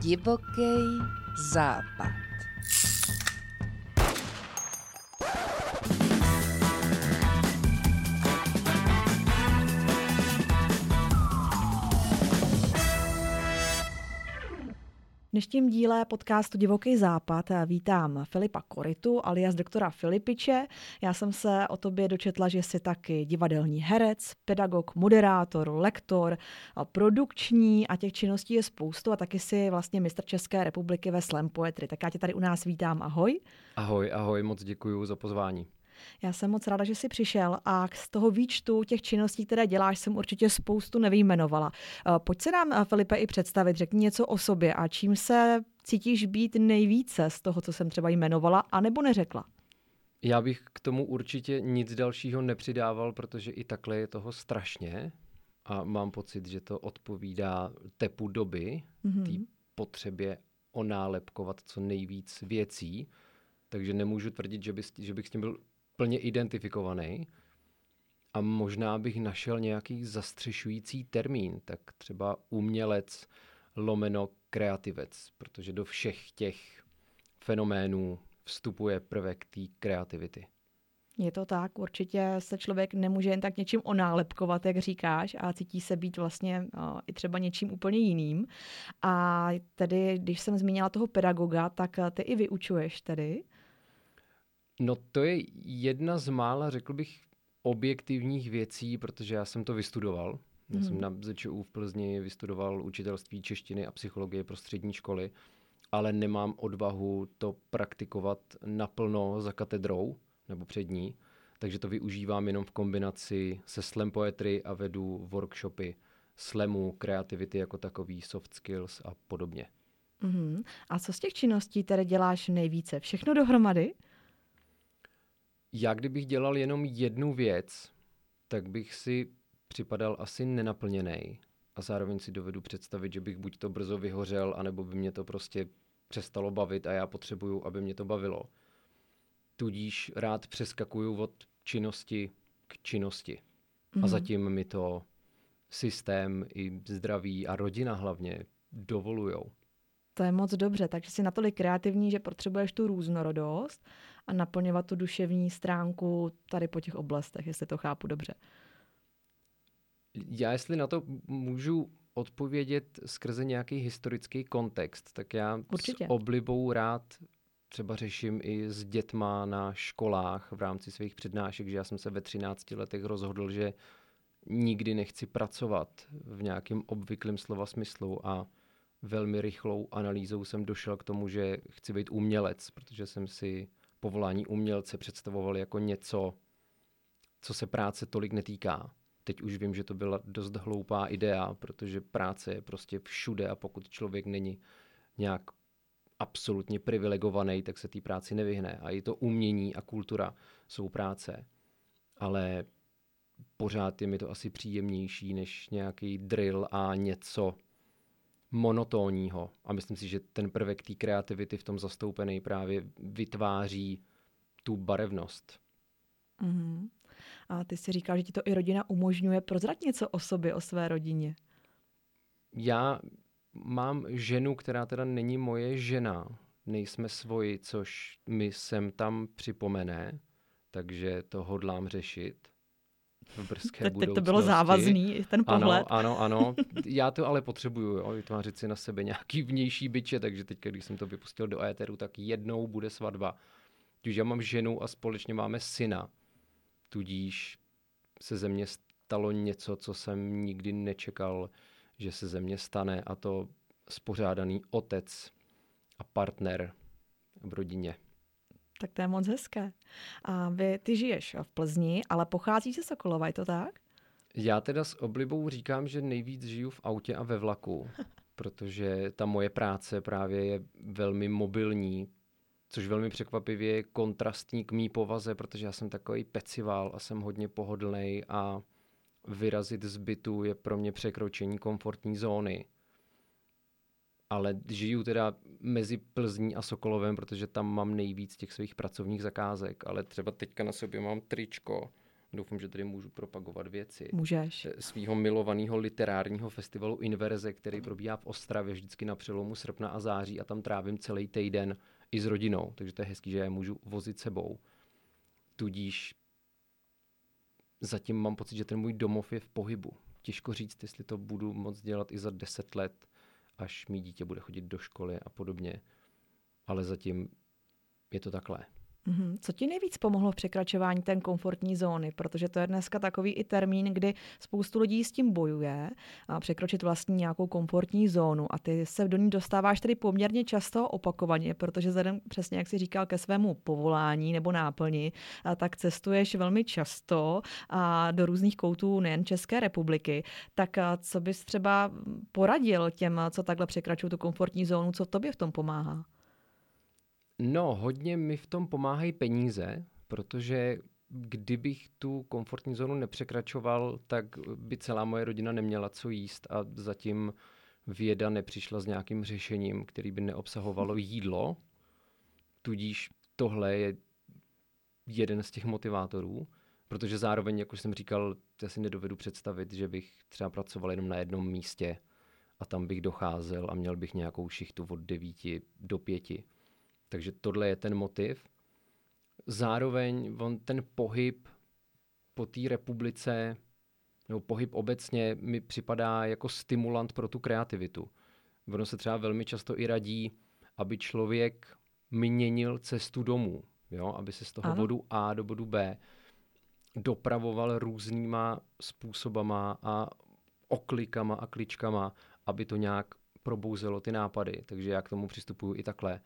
Divoký západ. Dnešním díle podcastu Divoký západ vítám Filipa Koritu alias doktora Filipiče. Já jsem se o tobě dočetla, že jsi taky divadelní herec, pedagog, moderátor, lektor, produkční a těch činností je spoustu a taky si vlastně mistr České republiky ve slam poetry. Tak já tě tady u nás vítám. Ahoj. Ahoj, ahoj, moc děkuji za pozvání. Já jsem moc ráda, že jsi přišel a z toho výčtu těch činností, které děláš, jsem určitě spoustu nevyjmenovala. Eh, pojď se nám, eh, Filipe, i představit, řekni něco o sobě a čím se cítíš být nejvíce z toho, co jsem třeba jmenovala, anebo neřekla? Já bych k tomu určitě nic dalšího nepřidával, protože i takhle je toho strašně a mám pocit, že to odpovídá tepu doby, mm-hmm. té potřebě onálepkovat co nejvíc věcí, takže nemůžu tvrdit, že, by, že bych s tím byl plně identifikovaný a možná bych našel nějaký zastřešující termín, tak třeba umělec lomeno kreativec, protože do všech těch fenoménů vstupuje prvek té kreativity. Je to tak, určitě se člověk nemůže jen tak něčím onálepkovat, jak říkáš, a cítí se být vlastně uh, i třeba něčím úplně jiným. A tedy, když jsem zmínila toho pedagoga, tak ty i vyučuješ tedy. No to je jedna z mála, řekl bych, objektivních věcí, protože já jsem to vystudoval. Já hmm. jsem na ZČU v Plzni vystudoval učitelství češtiny a psychologie pro střední školy, ale nemám odvahu to praktikovat naplno za katedrou nebo před ní, takže to využívám jenom v kombinaci se slam poetry a vedu workshopy slamu, kreativity jako takový, soft skills a podobně. Mm-hmm. A co z těch činností tedy děláš nejvíce? Všechno dohromady? Já kdybych dělal jenom jednu věc, tak bych si připadal asi nenaplněný. A zároveň si dovedu představit, že bych buď to brzo vyhořel, anebo by mě to prostě přestalo bavit a já potřebuju, aby mě to bavilo. Tudíž rád přeskakuju od činnosti k činnosti. Mm-hmm. A mhm. zatím mi to systém i zdraví a rodina hlavně dovolujou. To je moc dobře, takže jsi natolik kreativní, že potřebuješ tu různorodost a naplňovat tu duševní stránku tady po těch oblastech, jestli to chápu dobře. Já jestli na to můžu odpovědět skrze nějaký historický kontext, tak já Určitě. s oblibou rád třeba řeším i s dětma na školách v rámci svých přednášek, že já jsem se ve 13 letech rozhodl, že nikdy nechci pracovat v nějakém obvyklém slova smyslu a velmi rychlou analýzou jsem došel k tomu, že chci být umělec, protože jsem si povolání umělce představoval jako něco, co se práce tolik netýká. Teď už vím, že to byla dost hloupá idea, protože práce je prostě všude a pokud člověk není nějak absolutně privilegovaný, tak se té práci nevyhne. A i to umění a kultura jsou práce. Ale pořád je mi to asi příjemnější než nějaký drill a něco, monotónního. A myslím si, že ten prvek té kreativity v tom zastoupený právě vytváří tu barevnost. Mm-hmm. A ty si říkal, že ti to i rodina umožňuje. Prozrať něco o sobě, o své rodině. Já mám ženu, která teda není moje žena. Nejsme svoji, což mi sem tam připomene, takže to hodlám řešit v brzké Teď to bylo závazný, ten pohled. Ano, ano, ano. Já to ale potřebuju, jo, vytvářet si na sebe nějaký vnější byče, takže teď, když jsem to vypustil do éteru, tak jednou bude svatba. Tudíž já mám ženu a společně máme syna. Tudíž se ze mě stalo něco, co jsem nikdy nečekal, že se ze mě stane a to spořádaný otec a partner v rodině. Tak to je moc hezké. A vy, ty žiješ v Plzni, ale pocházíš ze Sokolova, je to tak? Já teda s oblibou říkám, že nejvíc žiju v autě a ve vlaku, protože ta moje práce právě je velmi mobilní, což velmi překvapivě je kontrastní k mý povaze, protože já jsem takový pecival a jsem hodně pohodlný a vyrazit z bytu je pro mě překročení komfortní zóny ale žiju teda mezi Plzní a Sokolovem, protože tam mám nejvíc těch svých pracovních zakázek, ale třeba teďka na sobě mám tričko doufám, že tady můžu propagovat věci. Můžeš. Eh, svýho milovaného literárního festivalu Inverze, který probíhá v Ostravě vždycky na přelomu srpna a září a tam trávím celý týden i s rodinou, takže to je hezký, že já můžu vozit sebou. Tudíž zatím mám pocit, že ten můj domov je v pohybu. Těžko říct, jestli to budu moc dělat i za deset let, až mý dítě bude chodit do školy a podobně. Ale zatím je to takhle. Mm-hmm. Co ti nejvíc pomohlo v překračování té komfortní zóny? Protože to je dneska takový i termín, kdy spoustu lidí s tím bojuje a překročit vlastní nějakou komfortní zónu a ty se do ní dostáváš tedy poměrně často opakovaně, protože vzhledem přesně, jak jsi říkal, ke svému povolání nebo náplni, a tak cestuješ velmi často a do různých koutů nejen České republiky. Tak co bys třeba poradil těm, co takhle překračují tu komfortní zónu, co tobě v tom pomáhá? No, hodně mi v tom pomáhají peníze, protože kdybych tu komfortní zónu nepřekračoval, tak by celá moje rodina neměla co jíst a zatím věda nepřišla s nějakým řešením, který by neobsahovalo jídlo. Tudíž tohle je jeden z těch motivátorů, protože zároveň, jak už jsem říkal, já si nedovedu představit, že bych třeba pracoval jenom na jednom místě a tam bych docházel a měl bych nějakou šichtu od 9 do 5 takže tohle je ten motiv. Zároveň on ten pohyb po té republice, nebo pohyb obecně, mi připadá jako stimulant pro tu kreativitu. Ono se třeba velmi často i radí, aby člověk měnil cestu domů, jo? aby se z toho ano. bodu A do bodu B dopravoval různýma způsobama a oklikama a kličkama, aby to nějak probouzelo ty nápady. Takže já k tomu přistupuju i takhle.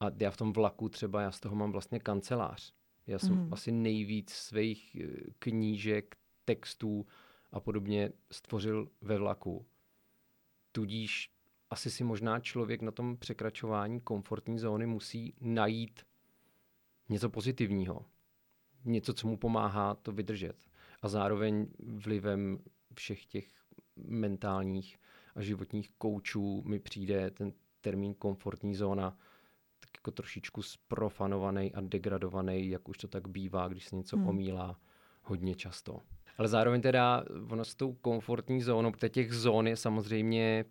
A já v tom vlaku třeba, já z toho mám vlastně kancelář. Já jsem mm. asi nejvíc svých eh, knížek, textů a podobně stvořil ve vlaku. Tudíž asi si možná člověk na tom překračování komfortní zóny musí najít něco pozitivního. Něco, co mu pomáhá to vydržet. A zároveň vlivem všech těch mentálních a životních koučů mi přijde ten termín komfortní zóna jako trošičku sprofanovaný a degradovaný, jak už to tak bývá, když se něco hmm. omílá hodně často. Ale zároveň teda ono s tou komfortní zónou, protože těch zón je samozřejmě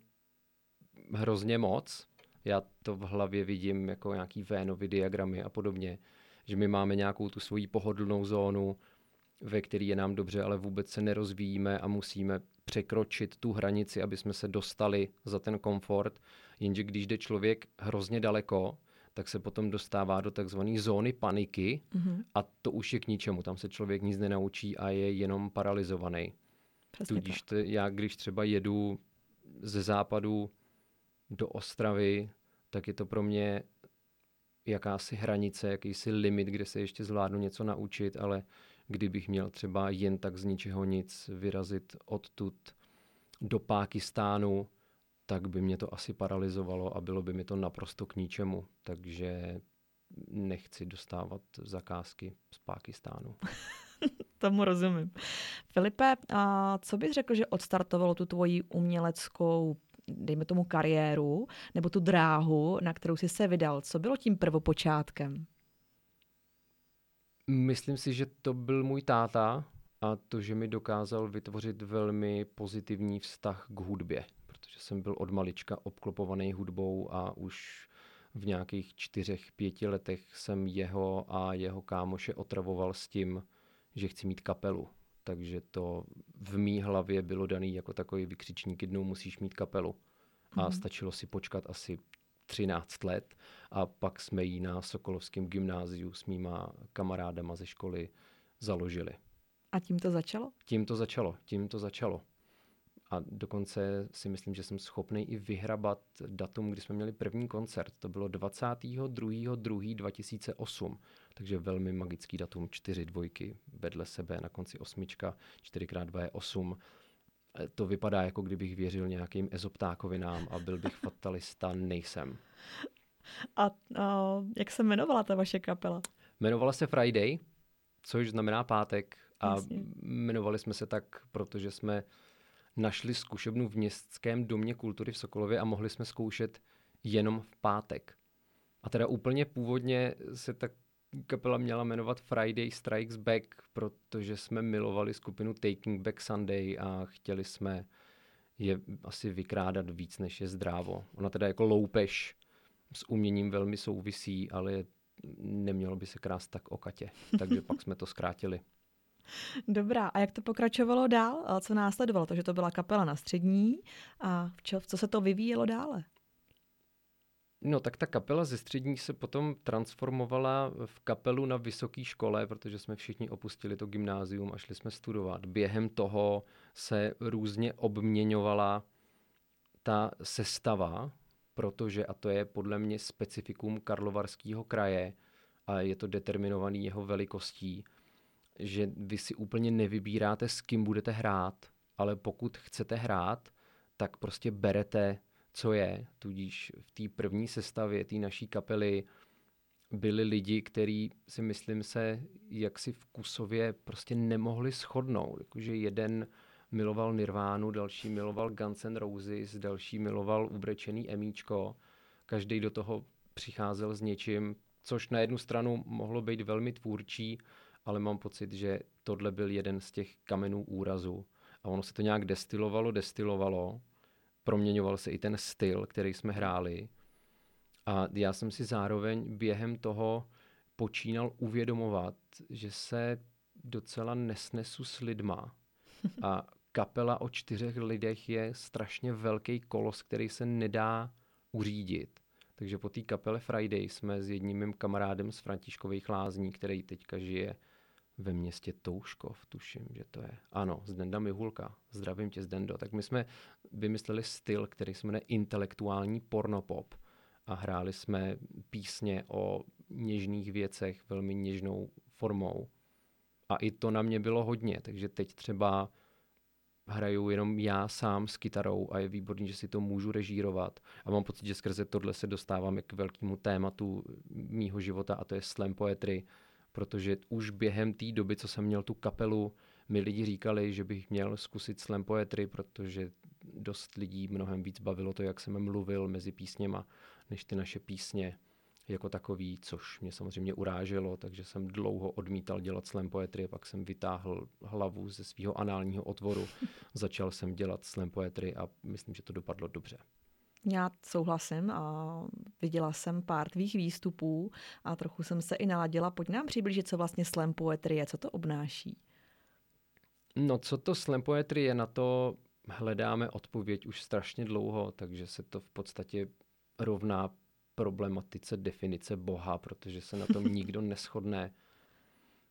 hrozně moc. Já to v hlavě vidím jako nějaký Vénovy diagramy a podobně, že my máme nějakou tu svoji pohodlnou zónu, ve které je nám dobře, ale vůbec se nerozvíjíme a musíme překročit tu hranici, aby jsme se dostali za ten komfort. Jenže když jde člověk hrozně daleko, tak se potom dostává do takzvané zóny paniky mm-hmm. a to už je k ničemu. Tam se člověk nic nenaučí a je jenom paralizovaný. Tudíž to, já, když třeba jedu ze západu do Ostravy, tak je to pro mě jakási hranice, jakýsi limit, kde se ještě zvládnu něco naučit, ale kdybych měl třeba jen tak z ničeho nic vyrazit odtud do Pákistánu, tak by mě to asi paralizovalo a bylo by mi to naprosto k ničemu. Takže nechci dostávat zakázky z Pákistánu. Tomu rozumím. Filipe, a co bys řekl, že odstartovalo tu tvoji uměleckou, dejme tomu kariéru, nebo tu dráhu, na kterou jsi se vydal? Co bylo tím prvopočátkem? Myslím si, že to byl můj táta a to, že mi dokázal vytvořit velmi pozitivní vztah k hudbě že jsem byl od malička obklopovaný hudbou a už v nějakých čtyřech, pěti letech jsem jeho a jeho kámoše otravoval s tím, že chci mít kapelu. Takže to v mý hlavě bylo daný jako takový vykřičník, jednou musíš mít kapelu. A mm. stačilo si počkat asi 13 let a pak jsme ji na Sokolovském gymnáziu s mýma kamarádama ze školy založili. A tím to začalo? Tím to začalo, tím to začalo a dokonce si myslím, že jsem schopný i vyhrabat datum, kdy jsme měli první koncert. To bylo 22.2.2008, takže velmi magický datum, čtyři dvojky vedle sebe, na konci osmička, 4x2 je 8. E, to vypadá, jako kdybych věřil nějakým ezoptákovinám a byl bych fatalista, nejsem. A, a jak se jmenovala ta vaše kapela? Jmenovala se Friday, což znamená pátek a Jasně. jmenovali jsme se tak, protože jsme našli zkušebnu v Městském domě kultury v Sokolově a mohli jsme zkoušet jenom v pátek. A teda úplně původně se tak kapela měla jmenovat Friday Strikes Back, protože jsme milovali skupinu Taking Back Sunday a chtěli jsme je asi vykrádat víc, než je zdrávo. Ona teda jako loupež s uměním velmi souvisí, ale nemělo by se krást tak o katě. Takže pak jsme to zkrátili. Dobrá, a jak to pokračovalo dál? A co následovalo? To, že to byla kapela na střední a co se to vyvíjelo dále? No tak ta kapela ze střední se potom transformovala v kapelu na vysoké škole, protože jsme všichni opustili to gymnázium a šli jsme studovat. Během toho se různě obměňovala ta sestava, protože, a to je podle mě specifikum Karlovarského kraje, a je to determinovaný jeho velikostí, že vy si úplně nevybíráte, s kým budete hrát, ale pokud chcete hrát, tak prostě berete co je. Tudíž v té první sestavě té naší kapely byli lidi, kteří si myslím se jaksi vkusově prostě nemohli shodnout. Jakože jeden miloval Nirvánu, další miloval Guns N' Roses, další miloval ubrečený Emíčko. Každý do toho přicházel s něčím, což na jednu stranu mohlo být velmi tvůrčí, ale mám pocit, že tohle byl jeden z těch kamenů úrazu. A ono se to nějak destilovalo, destilovalo proměňoval se i ten styl, který jsme hráli. A já jsem si zároveň během toho počínal uvědomovat, že se docela nesnesu s lidma. A kapela o čtyřech lidech je strašně velký kolos, který se nedá uřídit. Takže po té kapele Friday jsme s jedním mým kamarádem z Františkových lázní, který teďka žije ve městě Touškov, tuším, že to je. Ano, Zdenda Mihulka. Zdravím tě, Zdendo. Tak my jsme vymysleli styl, který se jmenuje intelektuální pornopop a hráli jsme písně o něžných věcech velmi něžnou formou. A i to na mě bylo hodně, takže teď třeba hraju jenom já sám s kytarou a je výborný, že si to můžu režírovat. A mám pocit, že skrze tohle se dostáváme k velkému tématu mýho života a to je slam poetry, protože už během té doby, co jsem měl tu kapelu, mi lidi říkali, že bych měl zkusit slam poetry, protože dost lidí mnohem víc bavilo to, jak jsem mluvil mezi písněma, než ty naše písně jako takový, což mě samozřejmě uráželo, takže jsem dlouho odmítal dělat slam poetry, pak jsem vytáhl hlavu ze svého análního otvoru, začal jsem dělat slam poetry a myslím, že to dopadlo dobře. Já souhlasím a viděla jsem pár tvých výstupů a trochu jsem se i naladila. Pojď nám přiblížit, co vlastně slam poetry je, co to obnáší. No, co to slam poetry je, na to hledáme odpověď už strašně dlouho, takže se to v podstatě rovná problematice definice Boha, protože se na tom nikdo neschodne.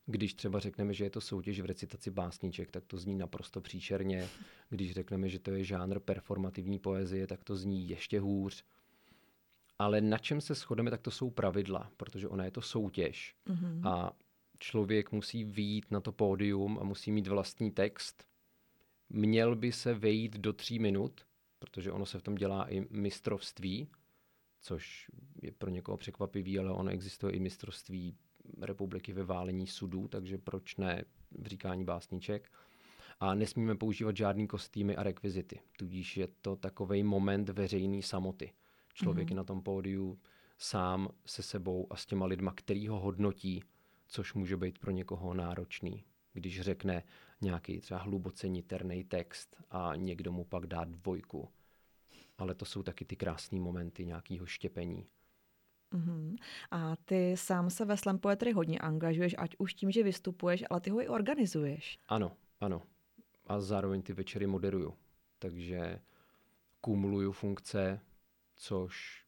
Když třeba řekneme, že je to soutěž v recitaci básniček, tak to zní naprosto příšerně. Když řekneme, že to je žánr performativní poezie, tak to zní ještě hůř. Ale na čem se shodeme, tak to jsou pravidla, protože ona je to soutěž. Mm-hmm. A člověk musí výjít na to pódium a musí mít vlastní text. Měl by se vejít do tří minut, protože ono se v tom dělá i mistrovství, což je pro někoho překvapivý, ale ono existuje i mistrovství republiky ve válení sudů, takže proč ne v říkání básniček. A nesmíme používat žádný kostýmy a rekvizity, tudíž je to takový moment veřejný samoty. Člověk mm-hmm. je na tom pódiu sám se sebou a s těma lidma, který ho hodnotí, což může být pro někoho náročný. Když řekne nějaký třeba hluboce niterný text a někdo mu pak dá dvojku. Ale to jsou taky ty krásné momenty nějakého štěpení. Mm-hmm. A ty sám se ve slam poetry hodně angažuješ, ať už tím, že vystupuješ, ale ty ho i organizuješ. Ano, ano. A zároveň ty večery moderuju. Takže kumuluju funkce, což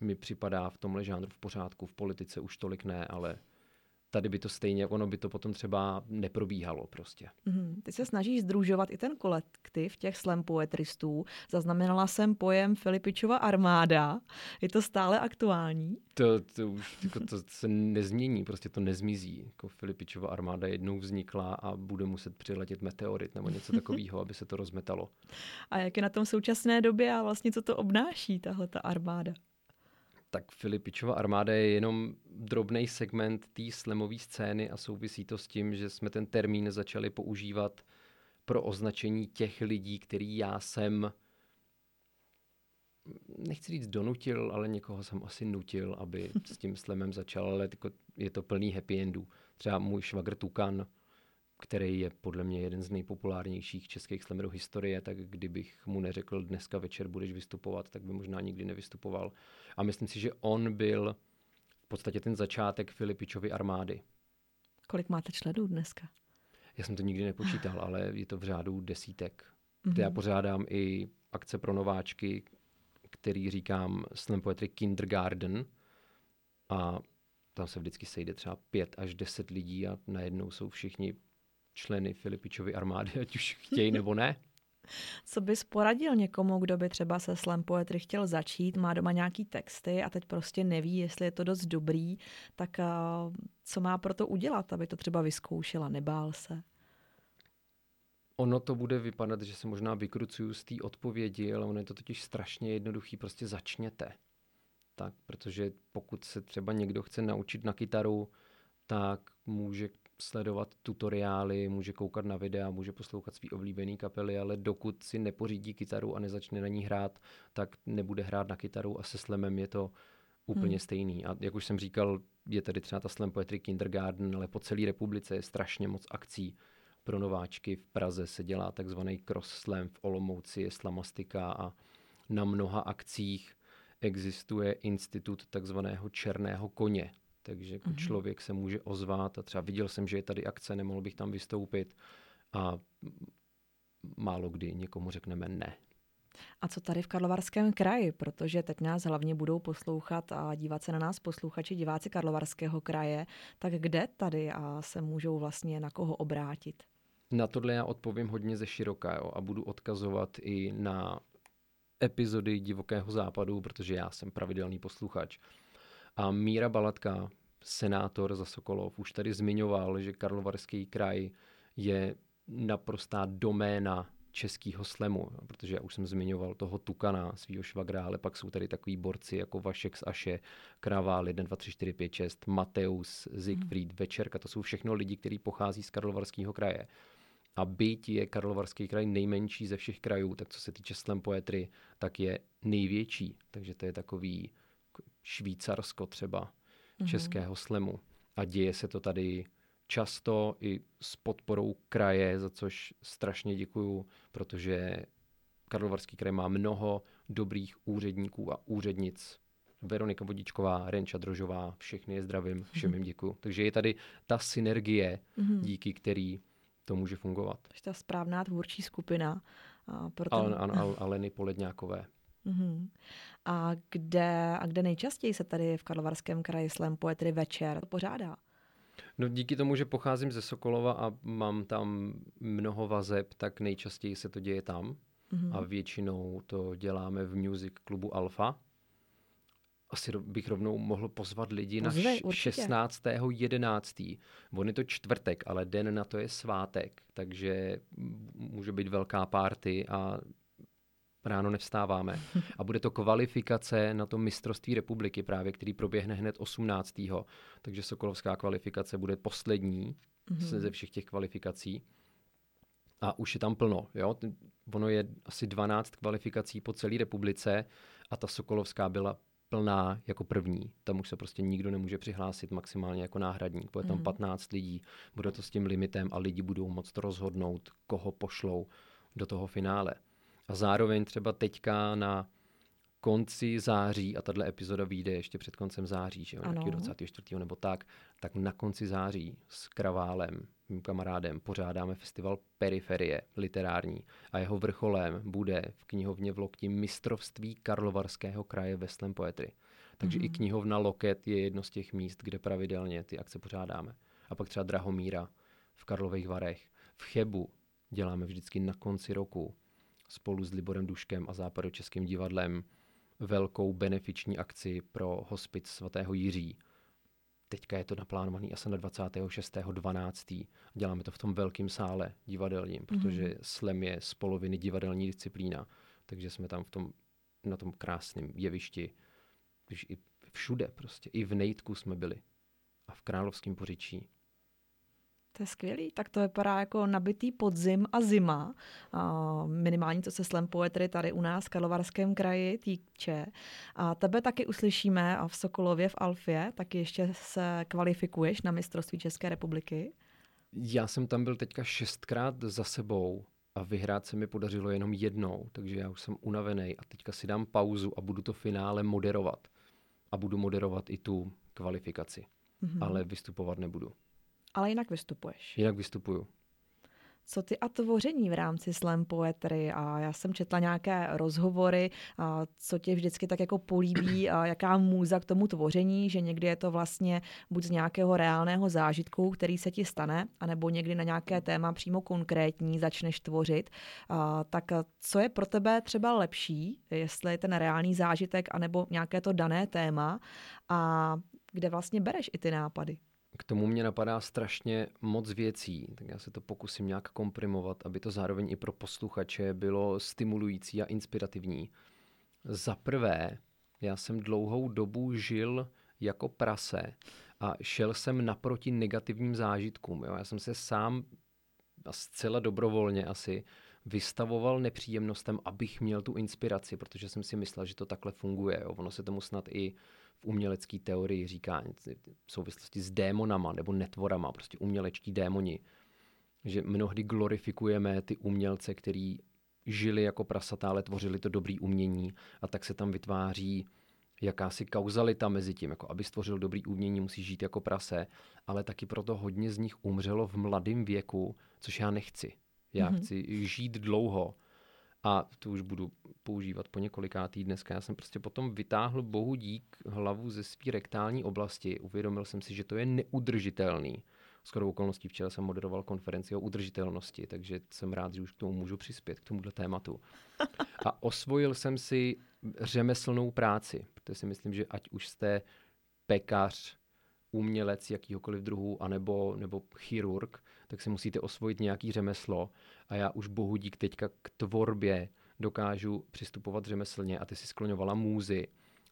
mi připadá v tomhle žánru v pořádku. V politice už tolik ne, ale tady by to stejně, ono by to potom třeba neprobíhalo prostě. Mm, ty se snažíš združovat i ten kolektiv těch slam poetristů. Zaznamenala jsem pojem Filipičova armáda. Je to stále aktuální? To, to už jako to se nezmění, prostě to nezmizí. Jako Filipičova armáda jednou vznikla a bude muset přiletět meteorit nebo něco takového, aby se to rozmetalo. A jak je na tom současné době a vlastně co to obnáší, tahle ta armáda? Tak Filipičova armáda je jenom drobný segment té slemové scény a souvisí to s tím, že jsme ten termín začali používat pro označení těch lidí, který já jsem nechci říct donutil, ale někoho jsem asi nutil, aby s tím slemem začal, ale je to plný happy endů. Třeba můj švagr Tukan, který je podle mě jeden z nejpopulárnějších českých slamerů historie, tak kdybych mu neřekl dneska večer budeš vystupovat, tak by možná nikdy nevystupoval. A myslím si, že on byl v podstatě ten začátek Filipičovy armády. Kolik máte členů dneska? Já jsem to nikdy nepočítal, ale je to v řádu desítek. Mm-hmm. Já pořádám i akce pro nováčky, který říkám Slam Poetry Kindergarten a tam se vždycky sejde třeba pět až deset lidí a najednou jsou všichni členy Filipičovy armády, ať už chtějí nebo ne. Co bys poradil někomu, kdo by třeba se slam poetry chtěl začít, má doma nějaký texty a teď prostě neví, jestli je to dost dobrý, tak uh, co má pro to udělat, aby to třeba vyzkoušela, nebál se? Ono to bude vypadat, že se možná vykrucuju z té odpovědi, ale ono je to totiž strašně jednoduchý, prostě začněte. Tak, protože pokud se třeba někdo chce naučit na kytaru, tak může sledovat tutoriály, může koukat na videa, může poslouchat svý oblíbený kapely, ale dokud si nepořídí kytaru a nezačne na ní hrát, tak nebude hrát na kytaru a se slemem je to úplně hmm. stejný. A jak už jsem říkal, je tady třeba ta Slam Poetry Kindergarten, ale po celé republice je strašně moc akcí pro nováčky. V Praze se dělá takzvaný cross slam, v Olomouci je slamastika a na mnoha akcích existuje institut takzvaného černého koně, takže mm-hmm. člověk se může ozvat a třeba viděl jsem, že je tady akce, nemohl bych tam vystoupit a málo kdy někomu řekneme ne. A co tady v Karlovarském kraji, protože teď nás hlavně budou poslouchat a dívat se na nás posluchači, diváci Karlovarského kraje, tak kde tady a se můžou vlastně na koho obrátit? Na tohle já odpovím hodně ze široka jo, a budu odkazovat i na epizody Divokého západu, protože já jsem pravidelný posluchač. A Míra Balatka, senátor za Sokolov, už tady zmiňoval, že Karlovarský kraj je naprostá doména českého slemu, protože já už jsem zmiňoval toho Tukana, svého švagra, ale pak jsou tady takový borci jako Vašek z Aše, Kravál 1, 2, 3, 4, 5, 6, Mateus, Siegfried, hmm. Večerka, to jsou všechno lidi, kteří pochází z Karlovarského kraje. A byť je Karlovarský kraj nejmenší ze všech krajů, tak co se týče slam poetry, tak je největší. Takže to je takový Švýcarsko třeba mm-hmm. českého slemu. A děje se to tady často i s podporou kraje, za což strašně děkuju, protože Karlovarský kraj má mnoho dobrých úředníků a úřednic. Veronika Vodičková, Renča Drožová, všechny je zdravím, všem mhm. jim děkuju. Takže je tady ta synergie, mm-hmm. díky který to může fungovat. Ta správná tvůrčí skupina. Pro ten... Al, al, Aleny Poledňákové. Mm-hmm. A, kde, a kde nejčastěji se tady v Karlovarském kraji Slam Poetry večer pořádá? No díky tomu, že pocházím ze Sokolova a mám tam mnoho vazeb, tak nejčastěji se to děje tam. Mm-hmm. A většinou to děláme v music klubu Alfa. Asi bych rovnou mohl pozvat lidi Pozvej, na 16.11. On je to čtvrtek, ale den na to je svátek, takže může být velká párty a ráno nevstáváme. A bude to kvalifikace na to mistrovství republiky právě, který proběhne hned 18. Takže Sokolovská kvalifikace bude poslední mm-hmm. ze všech těch kvalifikací. A už je tam plno. Jo? Ono je asi 12 kvalifikací po celé republice a ta Sokolovská byla plná jako první. Tam už se prostě nikdo nemůže přihlásit maximálně jako náhradník. Bude tam mm. 15 lidí, bude to s tím limitem a lidi budou moct rozhodnout, koho pošlou do toho finále. A zároveň třeba teďka na konci září, a tahle epizoda vyjde ještě před koncem září, že jo, 24. nebo tak, tak na konci září s Kraválem, mým kamarádem, pořádáme festival Periferie literární a jeho vrcholem bude v knihovně v Lokti mistrovství Karlovarského kraje ve slam poetry. Takže mm-hmm. i mhm. knihovna Loket je jedno z těch míst, kde pravidelně ty akce pořádáme. A pak třeba Drahomíra v Karlových Varech. V Chebu děláme vždycky na konci roku spolu s Liborem Duškem a Západočeským divadlem velkou benefiční akci pro hospic svatého Jiří. Teďka je to naplánované asi na 26.12. Děláme to v tom velkém sále divadelním, protože mm-hmm. SLEM je z poloviny divadelní disciplína, takže jsme tam v tom, na tom krásném jevišti, když i všude prostě, i v Nejtku jsme byli a v Královském pořičí. To je skvělý, tak to vypadá jako nabitý podzim a zima. A minimálně co se slam poetry tady u nás v Karlovarském kraji týče. A tebe taky uslyšíme a v Sokolově v Alfě, taky ještě se kvalifikuješ na mistrovství České republiky. Já jsem tam byl teďka šestkrát za sebou a vyhrát se mi podařilo jenom jednou, takže já už jsem unavený a teďka si dám pauzu a budu to finále moderovat. A budu moderovat i tu kvalifikaci, mm-hmm. ale vystupovat nebudu. Ale jinak vystupuješ. Jinak vystupuju. Co ty a tvoření v rámci slam poetry? A já jsem četla nějaké rozhovory, a co tě vždycky tak jako políbí, a jaká můza k tomu tvoření, že někdy je to vlastně buď z nějakého reálného zážitku, který se ti stane, anebo někdy na nějaké téma přímo konkrétní začneš tvořit. A, tak co je pro tebe třeba lepší, jestli je ten reálný zážitek, anebo nějaké to dané téma a kde vlastně bereš i ty nápady? K tomu mě napadá strašně moc věcí, tak já se to pokusím nějak komprimovat, aby to zároveň i pro posluchače bylo stimulující a inspirativní. Za prvé, já jsem dlouhou dobu žil jako prase a šel jsem naproti negativním zážitkům. Jo? Já jsem se sám a zcela dobrovolně asi vystavoval nepříjemnostem, abych měl tu inspiraci, protože jsem si myslel, že to takhle funguje. Jo? Ono se tomu snad i v umělecké teorii říká v souvislosti s démonama nebo netvorama, prostě umělečtí démoni. Že mnohdy glorifikujeme ty umělce, který žili jako prasata, ale tvořili to dobrý umění a tak se tam vytváří jakási kauzalita mezi tím, jako aby stvořil dobrý umění, musí žít jako prase, ale taky proto hodně z nich umřelo v mladém věku, což já nechci. Já mm-hmm. chci žít dlouho a to už budu používat po několikátý dneska. Já jsem prostě potom vytáhl bohu dík hlavu ze své rektální oblasti. Uvědomil jsem si, že to je neudržitelný. Skoro okolností včera jsem moderoval konferenci o udržitelnosti, takže jsem rád, že už k tomu můžu přispět, k tomuhle tématu. A osvojil jsem si řemeslnou práci, protože si myslím, že ať už jste pekař, umělec jakýhokoliv druhu, anebo, nebo chirurg, tak si musíte osvojit nějaký řemeslo. A já už bohu dík teďka k tvorbě dokážu přistupovat řemeslně a ty si skloňovala můzy,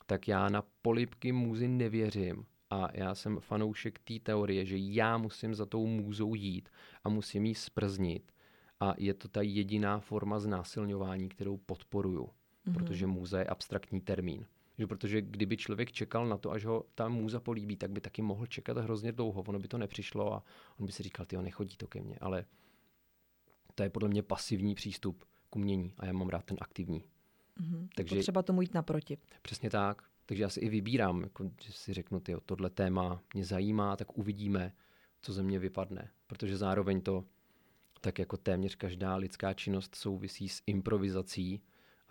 tak já na polipky můzy nevěřím. A já jsem fanoušek té teorie, že já musím za tou můzou jít a musím jí sprznit. A je to ta jediná forma znásilňování, kterou podporuju, mm-hmm. protože můza je abstraktní termín. Že protože kdyby člověk čekal na to, až ho ta můza políbí, tak by taky mohl čekat hrozně dlouho. Ono by to nepřišlo a on by si říkal, ty nechodí to ke mně. Ale to je podle mě pasivní přístup k umění a já mám rád ten aktivní. Mm-hmm. Takže třeba tomu jít naproti. Přesně tak. Takže já si i vybírám, jako, že si řeknu, ty, tohle téma mě zajímá, tak uvidíme, co ze mě vypadne. Protože zároveň to, tak jako téměř každá lidská činnost souvisí s improvizací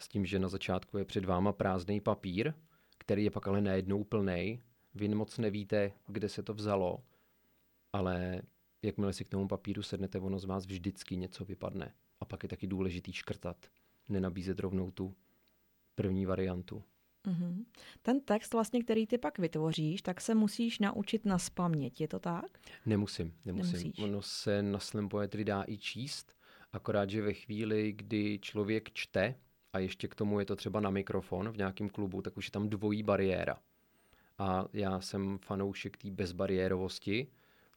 s tím, že na začátku je před váma prázdný papír, který je pak ale najednou plný. Vy moc nevíte, kde se to vzalo, ale jakmile si k tomu papíru sednete, ono z vás vždycky něco vypadne. A pak je taky důležitý škrtat, nenabízet rovnou tu první variantu. Mm-hmm. Ten text, vlastně, který ty pak vytvoříš, tak se musíš naučit na spaměť, je to tak? Nemusím, nemusím. Nemusíš. Ono se na slam poetry dá i číst, akorát, že ve chvíli, kdy člověk čte, a ještě k tomu je to třeba na mikrofon v nějakém klubu, tak už je tam dvojí bariéra. A já jsem fanoušek té bezbariérovosti,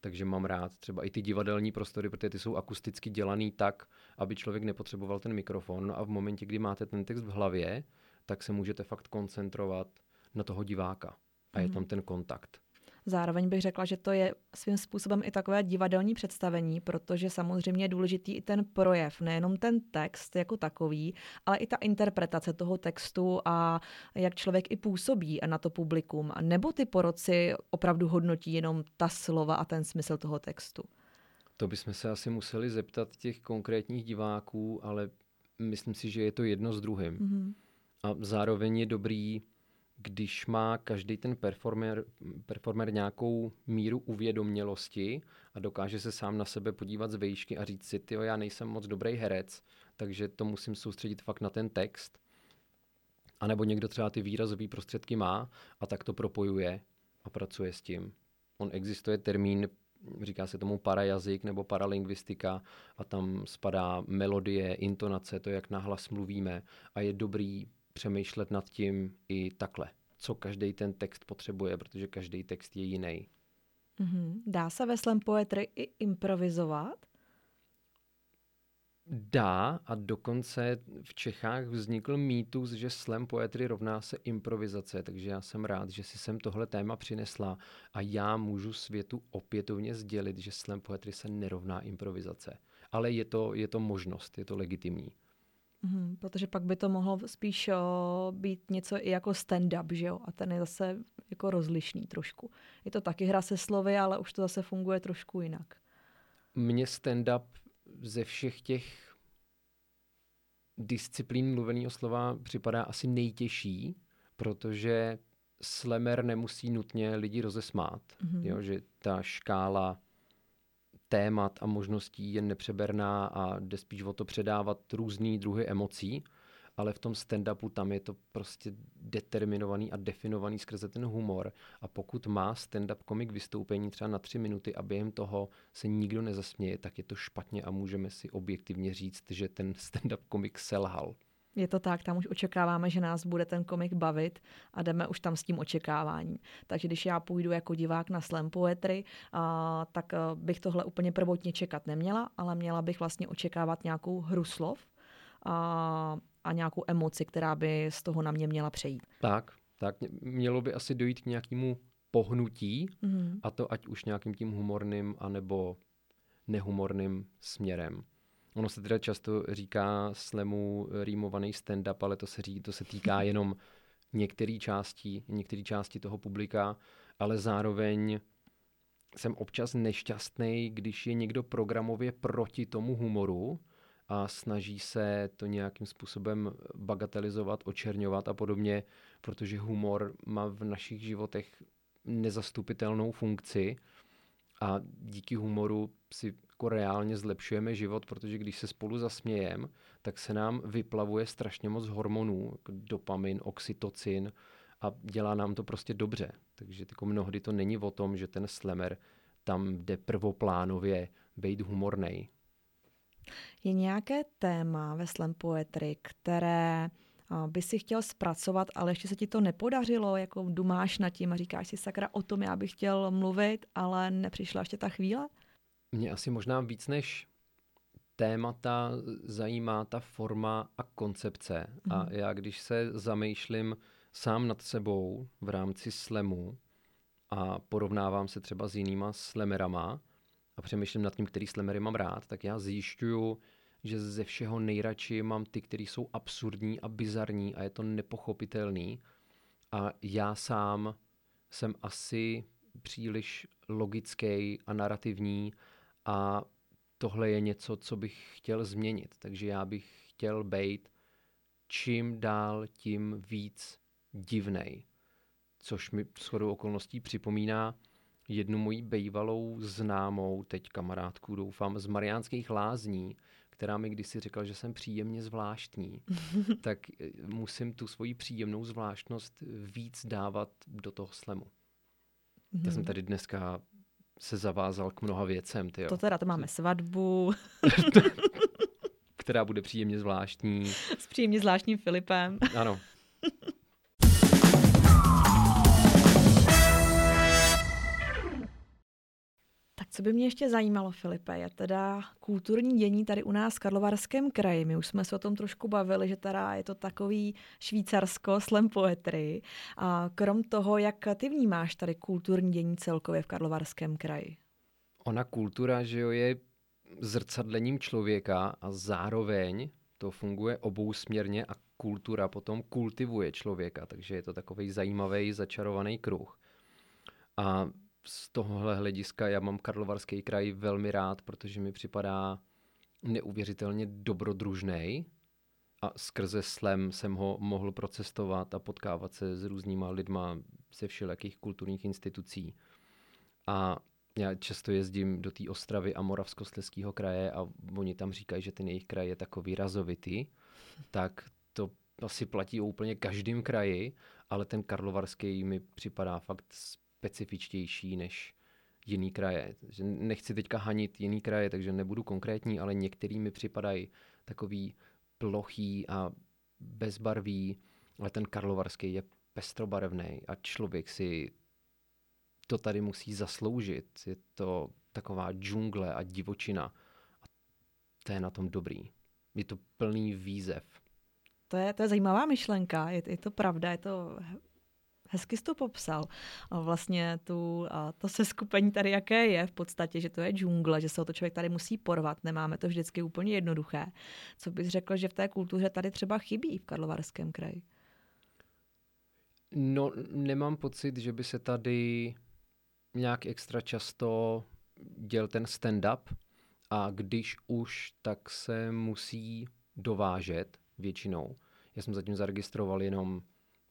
takže mám rád třeba i ty divadelní prostory, protože ty jsou akusticky dělaný tak, aby člověk nepotřeboval ten mikrofon a v momentě, kdy máte ten text v hlavě, tak se můžete fakt koncentrovat na toho diváka a je mhm. tam ten kontakt. Zároveň bych řekla, že to je svým způsobem i takové divadelní představení, protože samozřejmě je důležitý i ten projev, nejenom ten text jako takový, ale i ta interpretace toho textu a jak člověk i působí na to publikum. Nebo ty poroci opravdu hodnotí jenom ta slova a ten smysl toho textu? To bychom se asi museli zeptat těch konkrétních diváků, ale myslím si, že je to jedno s druhým. Mm-hmm. A zároveň je dobrý když má každý ten performer, performer nějakou míru uvědomělosti a dokáže se sám na sebe podívat z vejšky a říct si, ty já nejsem moc dobrý herec, takže to musím soustředit fakt na ten text. A nebo někdo třeba ty výrazové prostředky má a tak to propojuje a pracuje s tím. On existuje termín, říká se tomu parajazyk nebo paralingvistika a tam spadá melodie, intonace, to, jak nahlas mluvíme a je dobrý přemýšlet nad tím i takhle, co každý ten text potřebuje, protože každý text je jiný. Mm-hmm. Dá se ve slam poetry i improvizovat? Dá a dokonce v Čechách vznikl mýtus, že slam poetry rovná se improvizace, takže já jsem rád, že si sem tohle téma přinesla a já můžu světu opětovně sdělit, že slam poetry se nerovná improvizace. Ale je to, je to možnost, je to legitimní. Mm, protože pak by to mohlo spíš o, být něco i jako stand-up, že jo? A ten je zase jako rozlišný trošku. Je to taky hra se slovy, ale už to zase funguje trošku jinak. Mně stand-up ze všech těch disciplín mluveného slova připadá asi nejtěžší, protože slemer nemusí nutně lidi rozesmát. Mm-hmm. Jo, že ta škála témat a možností je nepřeberná a jde spíš o to předávat různý druhy emocí ale v tom stand-upu tam je to prostě determinovaný a definovaný skrze ten humor a pokud má stand-up komik vystoupení třeba na tři minuty a během toho se nikdo nezasměje, tak je to špatně a můžeme si objektivně říct, že ten stand-up komik selhal. Je to tak, tam už očekáváme, že nás bude ten komik bavit a jdeme už tam s tím očekáváním. Takže když já půjdu jako divák na slam poetry, a, tak a, bych tohle úplně prvotně čekat neměla, ale měla bych vlastně očekávat nějakou hru slov, a, a nějakou emoci, která by z toho na mě měla přejít. Tak, tak mělo by asi dojít k nějakému pohnutí mm-hmm. a to ať už nějakým tím humorným anebo nehumorným směrem. Ono se teda často říká slemu rýmovaný stand-up, ale to se, ří, to se týká jenom některé části, některé části toho publika, ale zároveň jsem občas nešťastný, když je někdo programově proti tomu humoru, a snaží se to nějakým způsobem bagatelizovat, očerňovat a podobně, protože humor má v našich životech nezastupitelnou funkci a díky humoru si jako reálně zlepšujeme život, protože když se spolu zasmějeme, tak se nám vyplavuje strašně moc hormonů, jako dopamin, oxytocin a dělá nám to prostě dobře. Takže jako mnohdy to není o tom, že ten slemer tam jde prvoplánově být humornej. Je nějaké téma ve slam poetry, které by si chtěl zpracovat, ale ještě se ti to nepodařilo, jako dumáš nad tím a říkáš si, sakra, o tom já bych chtěl mluvit, ale nepřišla ještě ta chvíle? Mě asi možná víc než témata zajímá ta forma a koncepce. Mm. A mhm. já, když se zamýšlím sám nad sebou v rámci slemu a porovnávám se třeba s jinýma slemerama, a přemýšlím nad tím, který slemery mám rád, tak já zjišťuju, že ze všeho nejradši mám ty, které jsou absurdní a bizarní a je to nepochopitelný. A já sám jsem asi příliš logický a narrativní a tohle je něco, co bych chtěl změnit. Takže já bych chtěl být čím dál tím víc divnej. Což mi shodou okolností připomíná jednu moji bývalou známou, teď kamarádku doufám, z Mariánských lázní, která mi kdysi řekla, že jsem příjemně zvláštní, tak eh, musím tu svoji příjemnou zvláštnost víc dávat do toho slemu. Mm-hmm. Já jsem mhm. tady dneska se zavázal k mnoha věcem. Tyjo. To teda, to máme svatbu. která bude příjemně zvláštní. S příjemně zvláštním Filipem. Ano. By mě ještě zajímalo, Filipe, je teda kulturní dění tady u nás v Karlovarském kraji. My už jsme se o tom trošku bavili, že teda je to takový švýcarsko slam poetry. A krom toho, jak ty vnímáš tady kulturní dění celkově v Karlovarském kraji? Ona kultura, že jo, je zrcadlením člověka a zároveň to funguje obousměrně a kultura potom kultivuje člověka, takže je to takový zajímavý, začarovaný kruh. A z tohohle hlediska já mám Karlovarský kraj velmi rád, protože mi připadá neuvěřitelně dobrodružný a skrze slem jsem ho mohl procestovat a potkávat se s různýma lidma ze všelijakých kulturních institucí. A já často jezdím do té Ostravy a Moravskoslezského kraje a oni tam říkají, že ten jejich kraj je takový razovitý, tak to asi platí o úplně každém kraji, ale ten karlovarský mi připadá fakt specifičtější než jiný kraje. Nechci teďka hanit jiný kraje, takže nebudu konkrétní, ale některý mi připadají takový plochý a bezbarvý, ale ten karlovarský je pestrobarevný a člověk si to tady musí zasloužit. Je to taková džungle a divočina. A to je na tom dobrý. Je to plný výzev. To je, to je zajímavá myšlenka, je, je to pravda, je to hezky jsi to popsal. A vlastně tu, a to seskupení tady, jaké je v podstatě, že to je džungle, že se o to člověk tady musí porvat, nemáme to vždycky úplně jednoduché. Co bys řekl, že v té kultuře tady třeba chybí v Karlovarském kraji? No, nemám pocit, že by se tady nějak extra často děl ten stand-up a když už, tak se musí dovážet většinou. Já jsem zatím zaregistroval jenom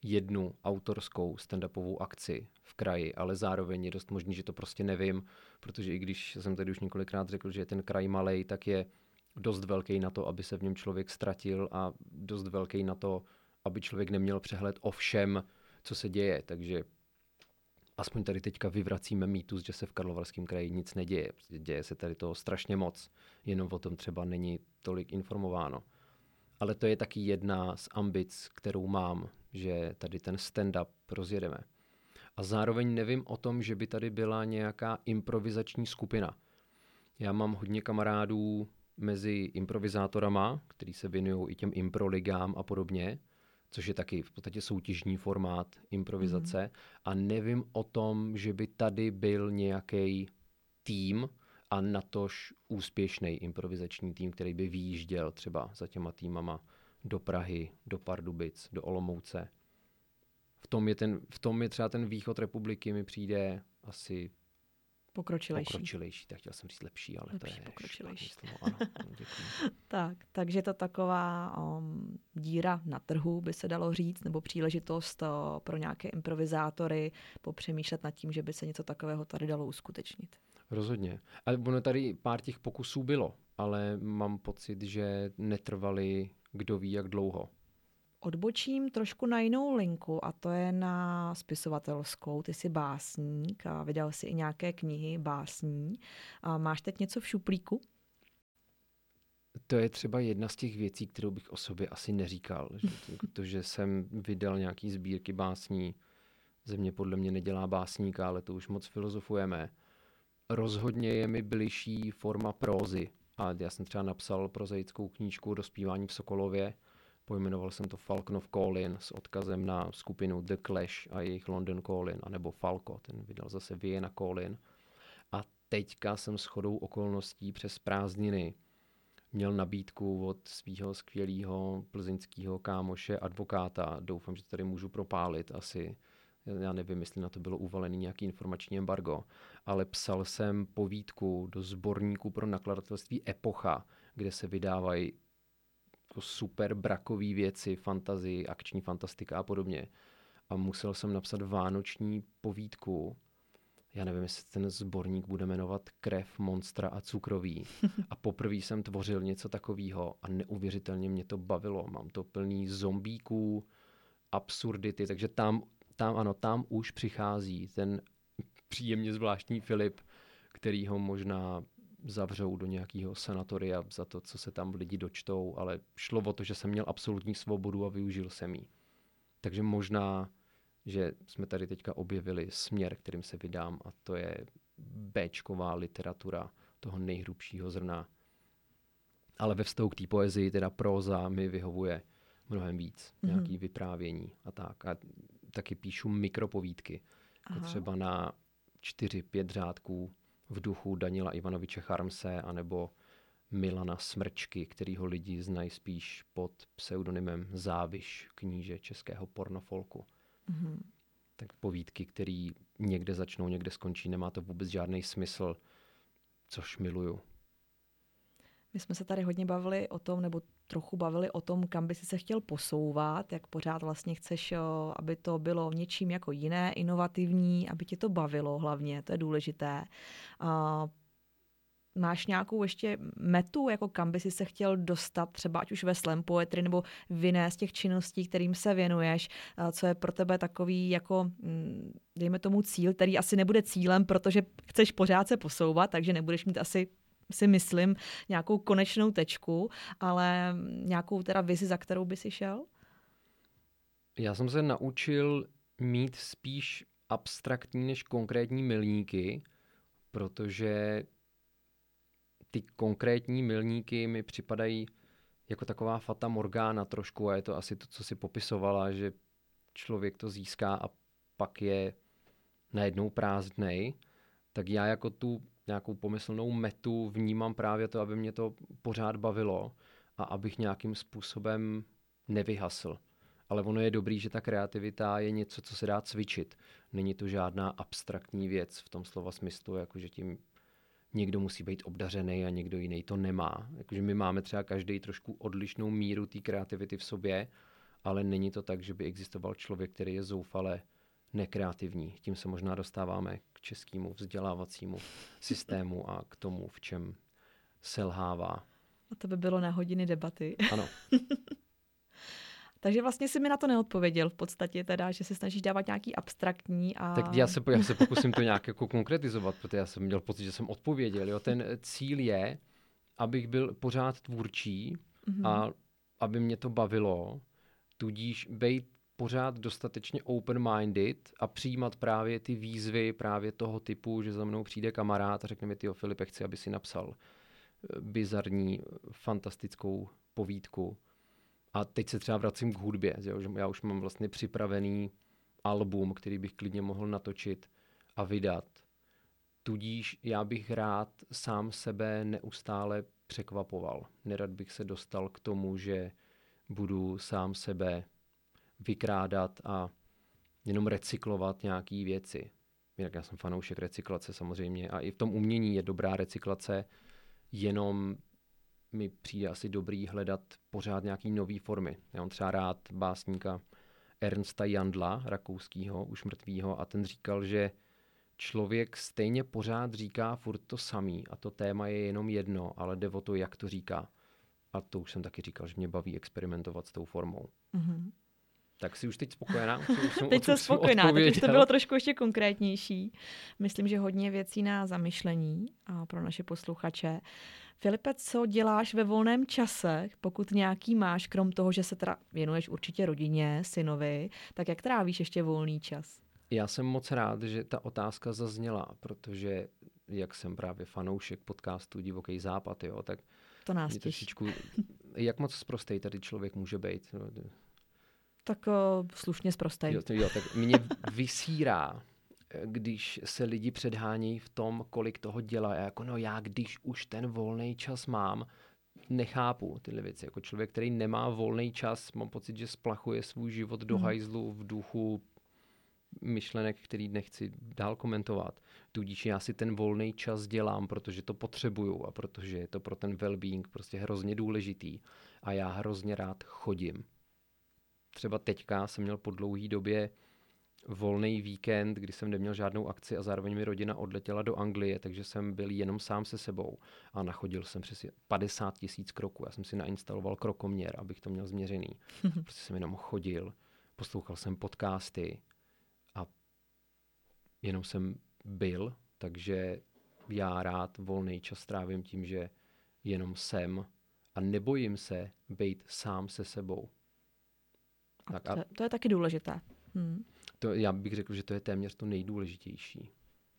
jednu autorskou stand-upovou akci v kraji, ale zároveň je dost možný, že to prostě nevím, protože i když jsem tady už několikrát řekl, že je ten kraj malý, tak je dost velký na to, aby se v něm člověk ztratil a dost velký na to, aby člověk neměl přehled o všem, co se děje. Takže aspoň tady teďka vyvracíme mýtus, že se v Karlovarském kraji nic neděje. Děje se tady toho strašně moc, jenom o tom třeba není tolik informováno. Ale to je taky jedna z ambic, kterou mám, že tady ten stand-up rozjedeme. A zároveň nevím o tom, že by tady byla nějaká improvizační skupina. Já mám hodně kamarádů mezi improvizátorama, kteří se věnují i těm improligám a podobně, což je taky v podstatě soutěžní formát improvizace. Mm. A nevím o tom, že by tady byl nějaký tým a natož úspěšný improvizační tým, který by výjížděl třeba za těma týmama do Prahy, do Pardubic, do Olomouce. V tom je, ten, v tom je třeba ten východ republiky mi přijde asi pokročilejší. Pokročilejší, tak chtěl jsem říct lepší, ale lepší, to je pokročilejší. Slovo. Ano, tak, takže to taková um, díra na trhu, by se dalo říct, nebo příležitost uh, pro nějaké improvizátory popřemýšlet nad tím, že by se něco takového tady dalo uskutečnit. Rozhodně. A ono tady pár těch pokusů bylo, ale mám pocit, že netrvali kdo ví jak dlouho. Odbočím trošku na jinou linku a to je na spisovatelskou. Ty jsi básník a vydal si i nějaké knihy básní. A máš teď něco v šuplíku? To je třeba jedna z těch věcí, kterou bych o sobě asi neříkal. Že to, že jsem vydal nějaký sbírky básní, země podle mě nedělá básníka, ale to už moc filozofujeme. Rozhodně je mi bližší forma prózy, a já jsem třeba napsal prozaickou knížku Dospívání v Sokolově, pojmenoval jsem to Falconov Callin s odkazem na skupinu The Clash a jejich London Callin, anebo Falco, ten vydal zase Vienna Callin. A teďka jsem s chodou okolností přes prázdniny měl nabídku od svého skvělého plzeňského kámoše advokáta. Doufám, že tady můžu propálit asi já nevím, jestli na to bylo uvalený nějaký informační embargo, ale psal jsem povídku do sborníku pro nakladatelství Epocha, kde se vydávají jako super brakové věci, fantazii, akční fantastika a podobně. A musel jsem napsat vánoční povídku, já nevím, jestli ten sborník bude jmenovat Krev, Monstra a Cukroví. A poprvé jsem tvořil něco takového a neuvěřitelně mě to bavilo. Mám to plný zombíků, absurdity, takže tam tam, ano, tam už přichází ten příjemně zvláštní Filip, který ho možná zavřou do nějakého sanatoria za to, co se tam lidi dočtou, ale šlo o to, že jsem měl absolutní svobodu a využil jsem ji. Takže možná, že jsme tady teďka objevili směr, kterým se vydám a to je Bčková literatura toho nejhrubšího zrna. Ale ve vztahu k té poezii, teda próza, mi vyhovuje mnohem víc. Mm-hmm. Nějaký vyprávění a tak. A taky píšu mikropovídky. Jako třeba na čtyři, pět řádků v duchu Danila Ivanoviče Charmse anebo Milana Smrčky, kterýho lidi znají spíš pod pseudonymem Záviš, kníže českého pornofolku. Mm-hmm. Tak povídky, které někde začnou, někde skončí, nemá to vůbec žádný smysl, což miluju. My jsme se tady hodně bavili o tom, nebo trochu bavili o tom, kam by si se chtěl posouvat, jak pořád vlastně chceš, aby to bylo něčím jako jiné, inovativní, aby tě to bavilo hlavně, to je důležité. Máš nějakou ještě metu, jako kam by si se chtěl dostat, třeba ať už ve slam poetry nebo v jiné z těch činností, kterým se věnuješ, co je pro tebe takový jako, mm, dejme tomu cíl, který asi nebude cílem, protože chceš pořád se posouvat, takže nebudeš mít asi si myslím, nějakou konečnou tečku, ale nějakou teda vizi, za kterou by si šel? Já jsem se naučil mít spíš abstraktní než konkrétní milníky, protože ty konkrétní milníky mi připadají jako taková fata morgána trošku a je to asi to, co si popisovala, že člověk to získá a pak je najednou prázdnej, tak já jako tu nějakou pomyslnou metu vnímám právě to, aby mě to pořád bavilo a abych nějakým způsobem nevyhasl. Ale ono je dobrý, že ta kreativita je něco, co se dá cvičit. Není to žádná abstraktní věc v tom slova smyslu, jako že tím někdo musí být obdařený a někdo jiný to nemá. Jakože my máme třeba každý trošku odlišnou míru té kreativity v sobě, ale není to tak, že by existoval člověk, který je zoufale nekreativní. Tím se možná dostáváme k českému vzdělávacímu systému a k tomu, v čem selhává. A to by bylo na hodiny debaty. Ano. Takže vlastně si mi na to neodpověděl v podstatě, teda, že se snažíš dávat nějaký abstraktní a... Tak já se, já se pokusím to nějak jako konkretizovat, protože já jsem měl pocit, že jsem odpověděl. Jo. Ten cíl je, abych byl pořád tvůrčí mm-hmm. a aby mě to bavilo, tudíž být pořád dostatečně open-minded a přijímat právě ty výzvy právě toho typu, že za mnou přijde kamarád a řekne mi, ty Filipe, chci, aby si napsal eh, bizarní, fantastickou povídku a teď se třeba vracím k hudbě, že já už mám vlastně připravený album, který bych klidně mohl natočit a vydat. Tudíž já bych rád sám sebe neustále překvapoval. Nerad bych se dostal k tomu, že budu sám sebe vykrádat a jenom recyklovat nějaké věci. Jinak já jsem fanoušek recyklace samozřejmě a i v tom umění je dobrá recyklace, jenom mi přijde asi dobrý hledat pořád nějaký nový formy. Já mám třeba rád básníka Ernsta Jandla, rakouského, už mrtvýho, a ten říkal, že člověk stejně pořád říká furt to samý a to téma je jenom jedno, ale jde o to, jak to říká. A to už jsem taky říkal, že mě baví experimentovat s tou formou. Mm-hmm. Tak si už teď spokojená? Už jsem, teď jsem spokojená, teď už to bylo trošku ještě konkrétnější. Myslím, že hodně věcí na zamyšlení a pro naše posluchače. Filipe, co děláš ve volném čase, pokud nějaký máš, krom toho, že se teda věnuješ určitě rodině, synovi, tak jak trávíš ještě volný čas? Já jsem moc rád, že ta otázka zazněla, protože jak jsem právě fanoušek podcastu Divoký západ, jo, tak to nás trošičku, jak moc zprostej tady člověk může být? Tak uh, slušně zprostej. Jo, jo, tak mě vysírá, když se lidi předhání v tom, kolik toho dělá. Jako no já, když už ten volný čas mám, nechápu tyhle věci. Jako člověk, který nemá volný čas, mám pocit, že splachuje svůj život do hmm. hajzlu v duchu myšlenek, který nechci dál komentovat. Tudíž já si ten volný čas dělám, protože to potřebuju a protože je to pro ten well-being prostě hrozně důležitý. A já hrozně rád chodím. Třeba teďka jsem měl po dlouhé době volný víkend, kdy jsem neměl žádnou akci a zároveň mi rodina odletěla do Anglie, takže jsem byl jenom sám se sebou a nachodil jsem přes 50 tisíc kroků. Já jsem si nainstaloval krokoměr, abych to měl změřený. Prostě jsem jenom chodil, poslouchal jsem podcasty a jenom jsem byl, takže já rád volný čas trávím tím, že jenom jsem a nebojím se být sám se sebou. Tak a... To, to je taky důležité. Hmm to, já bych řekl, že to je téměř to nejdůležitější.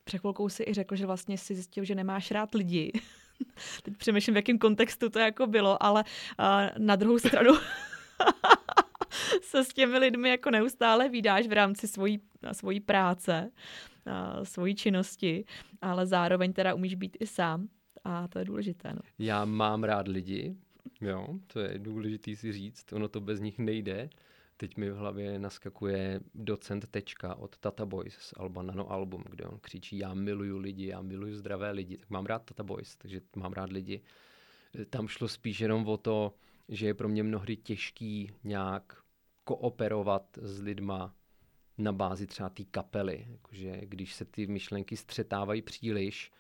Před chvilkou si i řekl, že vlastně si zjistil, že nemáš rád lidi. Teď přemýšlím, v jakém kontextu to jako bylo, ale uh, na druhou stranu se s těmi lidmi jako neustále vydáš v rámci svojí, svojí práce, uh, svojí činnosti, ale zároveň teda umíš být i sám a to je důležité. No. Já mám rád lidi, jo, to je důležité si říct, ono to bez nich nejde. Teď mi v hlavě naskakuje docent Tečka od Tata Boys z Alba Nano Album, kde on křičí já miluju lidi, já miluju zdravé lidi. Tak mám rád Tata Boys, takže mám rád lidi. Tam šlo spíš jenom o to, že je pro mě mnohdy těžký nějak kooperovat s lidma na bázi třeba té kapely. Jakože když se ty myšlenky střetávají příliš,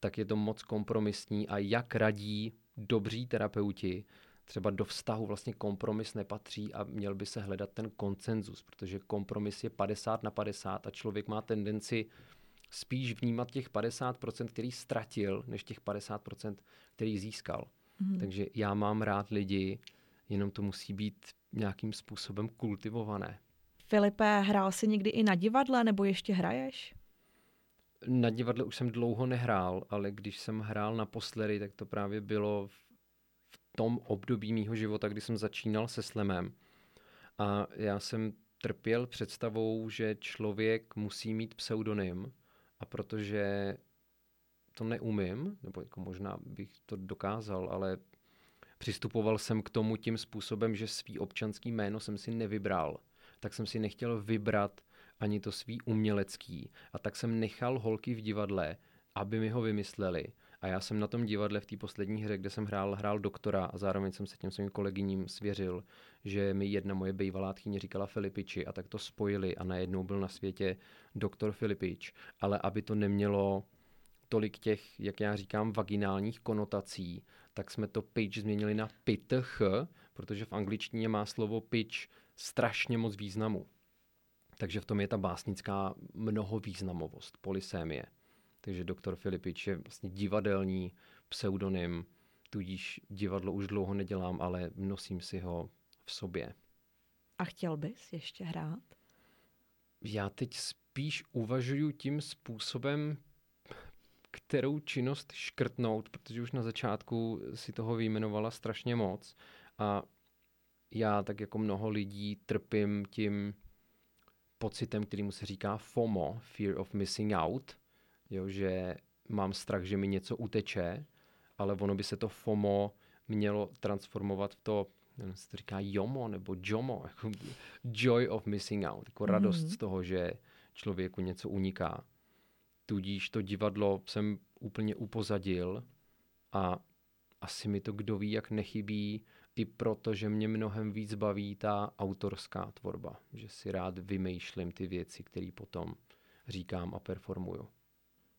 tak je to moc kompromisní a jak radí dobří terapeuti, třeba do vztahu vlastně kompromis nepatří a měl by se hledat ten koncenzus, protože kompromis je 50 na 50 a člověk má tendenci spíš vnímat těch 50%, který ztratil, než těch 50%, který získal. Mm-hmm. Takže já mám rád lidi, jenom to musí být nějakým způsobem kultivované. Filipe, hrál jsi někdy i na divadle nebo ještě hraješ? Na divadle už jsem dlouho nehrál, ale když jsem hrál naposledy, tak to právě bylo v tom období mýho života, kdy jsem začínal se slemem. A já jsem trpěl představou, že člověk musí mít pseudonym a protože to neumím, nebo jako možná bych to dokázal, ale přistupoval jsem k tomu tím způsobem, že svý občanský jméno jsem si nevybral. Tak jsem si nechtěl vybrat ani to svý umělecký. A tak jsem nechal holky v divadle, aby mi ho vymysleli. A já jsem na tom divadle v té poslední hře, kde jsem hrál, hrál doktora a zároveň jsem se těm svým kolegyním svěřil, že mi jedna moje bývalá tchýně říkala Filipiči a tak to spojili a najednou byl na světě doktor Filipič. Ale aby to nemělo tolik těch, jak já říkám, vaginálních konotací, tak jsme to pitch změnili na pitch, protože v angličtině má slovo pitch strašně moc významu. Takže v tom je ta básnická mnohovýznamovost, polysémie. Takže doktor Filipič je vlastně divadelní pseudonym, tudíž divadlo už dlouho nedělám, ale nosím si ho v sobě. A chtěl bys ještě hrát? Já teď spíš uvažuji tím způsobem, kterou činnost škrtnout, protože už na začátku si toho vyjmenovala strašně moc. A já, tak jako mnoho lidí, trpím tím pocitem, kterýmu se říká FOMO, Fear of Missing Out, jo, že mám strach, že mi něco uteče, ale ono by se to FOMO mělo transformovat v to, nevím, se to říká JOMO nebo JOMO, jako Joy of Missing Out, jako radost mm-hmm. z toho, že člověku něco uniká. Tudíž to divadlo jsem úplně upozadil a asi mi to kdo ví, jak nechybí, i proto, že mě mnohem víc baví ta autorská tvorba, že si rád vymýšlím ty věci, které potom říkám a performuju.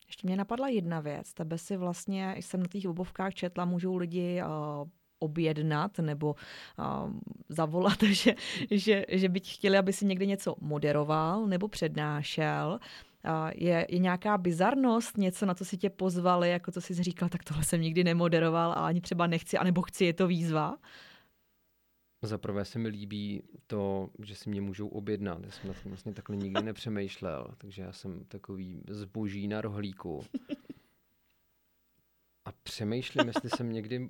Ještě mě napadla jedna věc. Tebe si vlastně, jsem na těch obovkách četla, můžou lidi uh, objednat nebo uh, zavolat, že, že, že by chtěli, aby si někdy něco moderoval nebo přednášel. Uh, je, je nějaká bizarnost, něco, na co si tě pozvali, jako co jsi říkal, tak tohle jsem nikdy nemoderoval a ani třeba nechci, anebo chci, je to výzva? Za prvé se mi líbí to, že si mě můžou objednat. Já jsem na tom vlastně takhle nikdy nepřemýšlel, takže já jsem takový zboží na rohlíku. A přemýšlím, jestli jsem někdy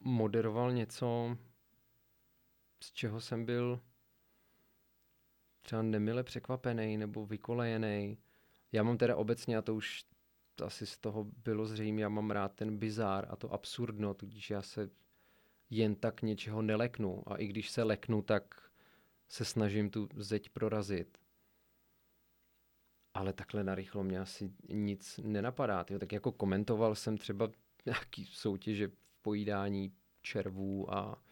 moderoval něco, z čeho jsem byl třeba nemile překvapený nebo vykolejený. Já mám teda obecně, a to už asi z toho bylo zřejmě, já mám rád ten bizár a to absurdno, tudíž já se jen tak něčeho neleknu. A i když se leknu, tak se snažím tu zeď prorazit. Ale takhle narychlo mě asi nic nenapadá. Tyjo. Tak jako komentoval jsem třeba nějaký soutěže v pojídání červů a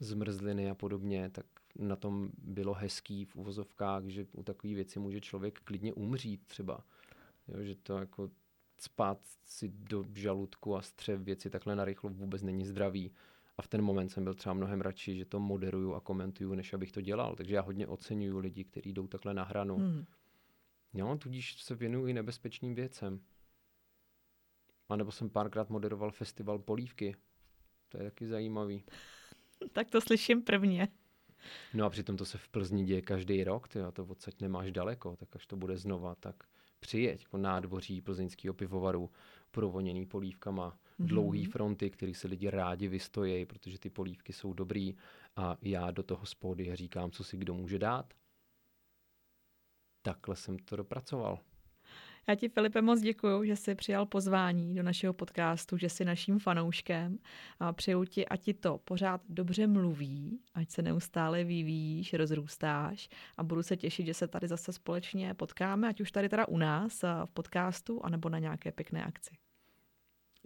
zmrzliny a podobně, tak na tom bylo hezký v uvozovkách, že u takové věci může člověk klidně umřít třeba. Jo, že to jako spát si do žaludku a střev věci takhle narychlo vůbec není zdravý. A v ten moment jsem byl třeba mnohem radši, že to moderuju a komentuju, než abych to dělal. Takže já hodně oceňuju lidi, kteří jdou takhle na hranu. Hmm. No, tudíž se věnuju i nebezpečným věcem. A nebo jsem párkrát moderoval festival Polívky. To je taky zajímavý. tak to slyším prvně. No a přitom to se v Plzni děje každý rok, ty, a to odsaď nemáš daleko, tak až to bude znova, tak přijeď jako nádvoří plzeňského pivovaru provoněný polívkama. Dlouhý fronty, který se lidi rádi vystojí, protože ty polívky jsou dobrý a já do toho spody říkám, co si kdo může dát. Takhle jsem to dopracoval. Já ti, Filipe, moc děkuji, že jsi přijal pozvání do našeho podcastu, že jsi naším fanouškem a přeju ti, ať ti to pořád dobře mluví, ať se neustále vyvíjíš, rozrůstáš a budu se těšit, že se tady zase společně potkáme, ať už tady teda u nás v podcastu, anebo na nějaké pěkné akci.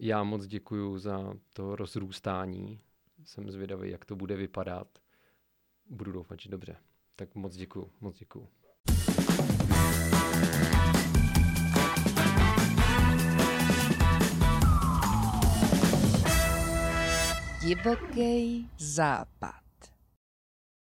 Já moc děkuji za to rozrůstání. Jsem zvědavý, jak to bude vypadat. Budu doufat, že dobře. Tak moc děkuji, moc děkuji. Divoký západ.